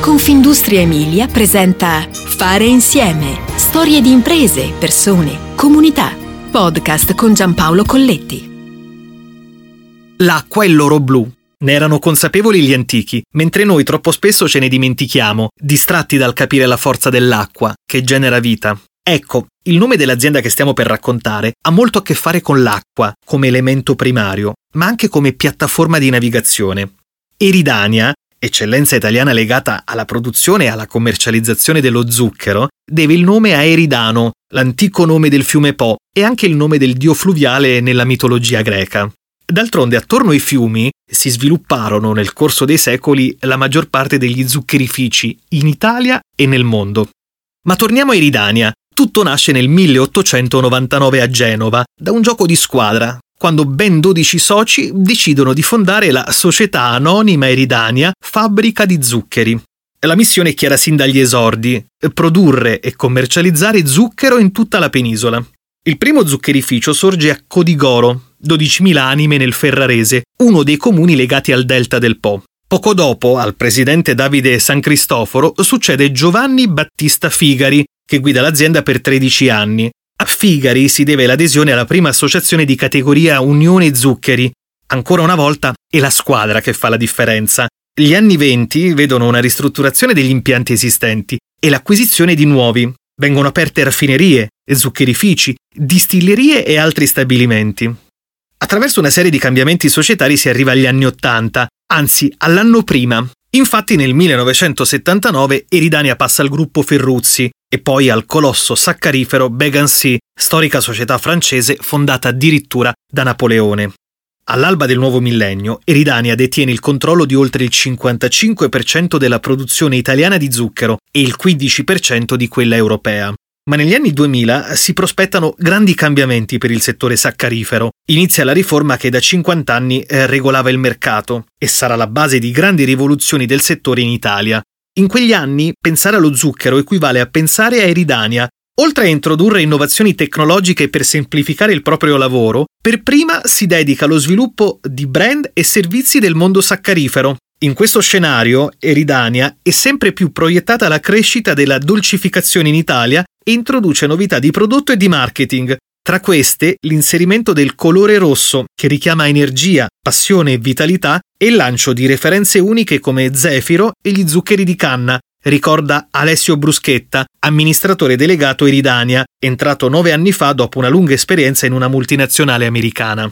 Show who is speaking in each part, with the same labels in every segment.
Speaker 1: Confindustria Emilia presenta Fare insieme. Storie di imprese, persone, comunità. Podcast con Giampaolo Colletti.
Speaker 2: L'acqua è l'oro blu. Ne erano consapevoli gli antichi, mentre noi troppo spesso ce ne dimentichiamo, distratti dal capire la forza dell'acqua, che genera vita. Ecco, il nome dell'azienda che stiamo per raccontare ha molto a che fare con l'acqua come elemento primario, ma anche come piattaforma di navigazione. Eridania eccellenza italiana legata alla produzione e alla commercializzazione dello zucchero, deve il nome a Eridano, l'antico nome del fiume Po e anche il nome del dio fluviale nella mitologia greca. D'altronde attorno ai fiumi si svilupparono nel corso dei secoli la maggior parte degli zuccherifici in Italia e nel mondo. Ma torniamo a Eridania. Tutto nasce nel 1899 a Genova, da un gioco di squadra, quando ben 12 soci decidono di fondare la Società Anonima Eridania Fabbrica di Zuccheri. La missione è chiara sin dagli esordi, produrre e commercializzare zucchero in tutta la penisola. Il primo zuccherificio sorge a Codigoro, 12.000 anime nel Ferrarese, uno dei comuni legati al delta del Po. Poco dopo, al presidente Davide San Cristoforo succede Giovanni Battista Figari, che guida l'azienda per 13 anni, a Figari si deve l'adesione alla prima associazione di categoria Unione Zuccheri. Ancora una volta è la squadra che fa la differenza. Gli anni venti vedono una ristrutturazione degli impianti esistenti e l'acquisizione di nuovi. Vengono aperte raffinerie, zuccherifici, distillerie e altri stabilimenti. Attraverso una serie di cambiamenti societari si arriva agli anni Ottanta, anzi all'anno prima. Infatti nel 1979 Eridania passa al gruppo Ferruzzi, e poi al colosso saccarifero Begancy, storica società francese fondata addirittura da Napoleone. All'alba del nuovo millennio, Eridania detiene il controllo di oltre il 55% della produzione italiana di zucchero e il 15% di quella europea. Ma negli anni 2000 si prospettano grandi cambiamenti per il settore saccarifero. Inizia la riforma che da 50 anni eh, regolava il mercato e sarà la base di grandi rivoluzioni del settore in Italia, in quegli anni pensare allo zucchero equivale a pensare a Eridania. Oltre a introdurre innovazioni tecnologiche per semplificare il proprio lavoro, per prima si dedica allo sviluppo di brand e servizi del mondo saccarifero. In questo scenario, Eridania è sempre più proiettata alla crescita della dolcificazione in Italia e introduce novità di prodotto e di marketing, tra queste, l'inserimento del colore rosso, che richiama energia, passione e vitalità, e il lancio di referenze uniche come Zefiro e gli zuccheri di canna, ricorda Alessio Bruschetta, amministratore delegato Eridania, entrato nove anni fa dopo una lunga esperienza in una multinazionale americana.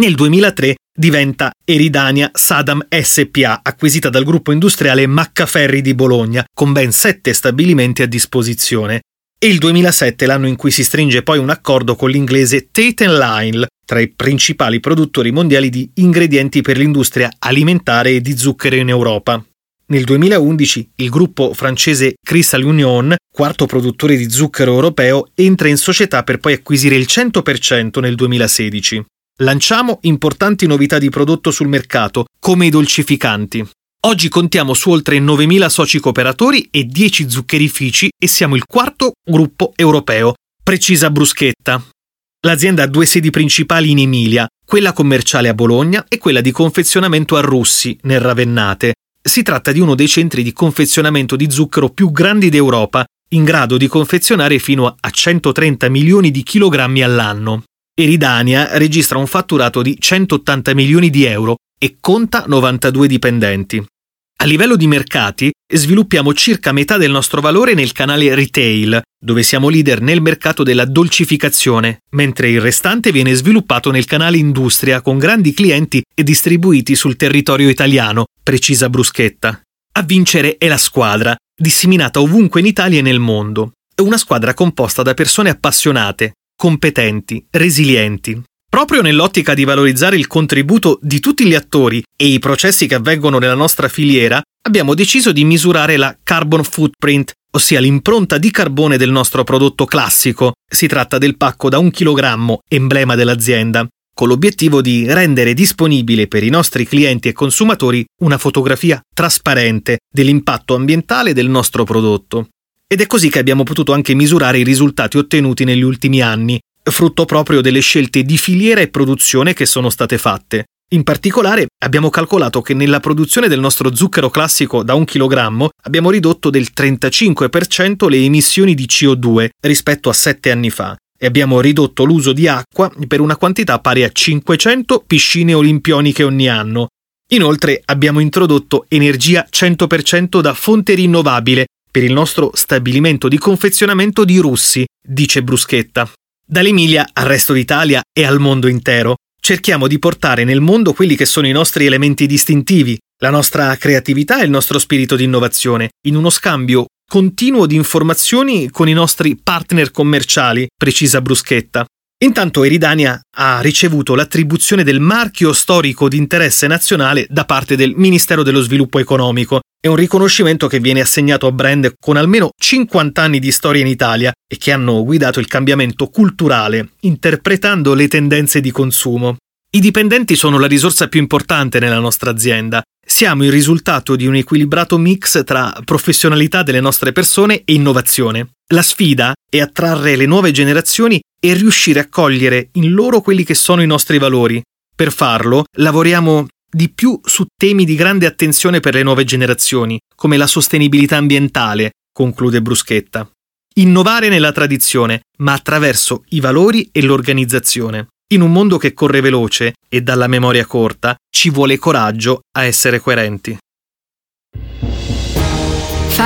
Speaker 2: Nel 2003 diventa Eridania Sadam SPA, acquisita dal gruppo industriale Maccaferri di Bologna, con ben sette stabilimenti a disposizione e il 2007 l'anno in cui si stringe poi un accordo con l'inglese Tate Lyle, tra i principali produttori mondiali di ingredienti per l'industria alimentare e di zucchero in Europa. Nel 2011 il gruppo francese Crystal Union, quarto produttore di zucchero europeo, entra in società per poi acquisire il 100% nel 2016. Lanciamo importanti novità di prodotto sul mercato, come i dolcificanti. Oggi contiamo su oltre 9.000 soci cooperatori e 10 zuccherifici e siamo il quarto gruppo europeo, precisa Bruschetta. L'azienda ha due sedi principali in Emilia, quella commerciale a Bologna e quella di confezionamento a Russi, nel Ravennate. Si tratta di uno dei centri di confezionamento di zucchero più grandi d'Europa, in grado di confezionare fino a 130 milioni di chilogrammi all'anno. Eridania registra un fatturato di 180 milioni di euro e conta 92 dipendenti. A livello di mercati, sviluppiamo circa metà del nostro valore nel canale retail, dove siamo leader nel mercato della dolcificazione, mentre il restante viene sviluppato nel canale industria con grandi clienti e distribuiti sul territorio italiano, precisa Bruschetta. A vincere è la squadra, disseminata ovunque in Italia e nel mondo. È una squadra composta da persone appassionate, competenti, resilienti, Proprio nell'ottica di valorizzare il contributo di tutti gli attori e i processi che avvengono nella nostra filiera, abbiamo deciso di misurare la carbon footprint, ossia l'impronta di carbone del nostro prodotto classico. Si tratta del pacco da un chilogrammo, emblema dell'azienda, con l'obiettivo di rendere disponibile per i nostri clienti e consumatori una fotografia trasparente dell'impatto ambientale del nostro prodotto. Ed è così che abbiamo potuto anche misurare i risultati ottenuti negli ultimi anni, frutto proprio delle scelte di filiera e produzione che sono state fatte. In particolare abbiamo calcolato che nella produzione del nostro zucchero classico da un chilogrammo abbiamo ridotto del 35% le emissioni di CO2 rispetto a 7 anni fa e abbiamo ridotto l'uso di acqua per una quantità pari a 500 piscine olimpioniche ogni anno. Inoltre abbiamo introdotto energia 100% da fonte rinnovabile per il nostro stabilimento di confezionamento di Russi, dice Bruschetta. Dall'Emilia al resto d'Italia e al mondo intero cerchiamo di portare nel mondo quelli che sono i nostri elementi distintivi, la nostra creatività e il nostro spirito di innovazione, in uno scambio continuo di informazioni con i nostri partner commerciali, precisa Bruschetta. Intanto Eridania ha ricevuto l'attribuzione del marchio storico di interesse nazionale da parte del Ministero dello Sviluppo Economico. È un riconoscimento che viene assegnato a brand con almeno 50 anni di storia in Italia e che hanno guidato il cambiamento culturale, interpretando le tendenze di consumo. I dipendenti sono la risorsa più importante nella nostra azienda. Siamo il risultato di un equilibrato mix tra professionalità delle nostre persone e innovazione. La sfida è attrarre le nuove generazioni e riuscire a cogliere in loro quelli che sono i nostri valori. Per farlo lavoriamo di più su temi di grande attenzione per le nuove generazioni, come la sostenibilità ambientale, conclude Bruschetta. Innovare nella tradizione, ma attraverso i valori e l'organizzazione. In un mondo che corre veloce e dalla memoria corta, ci vuole coraggio a essere coerenti.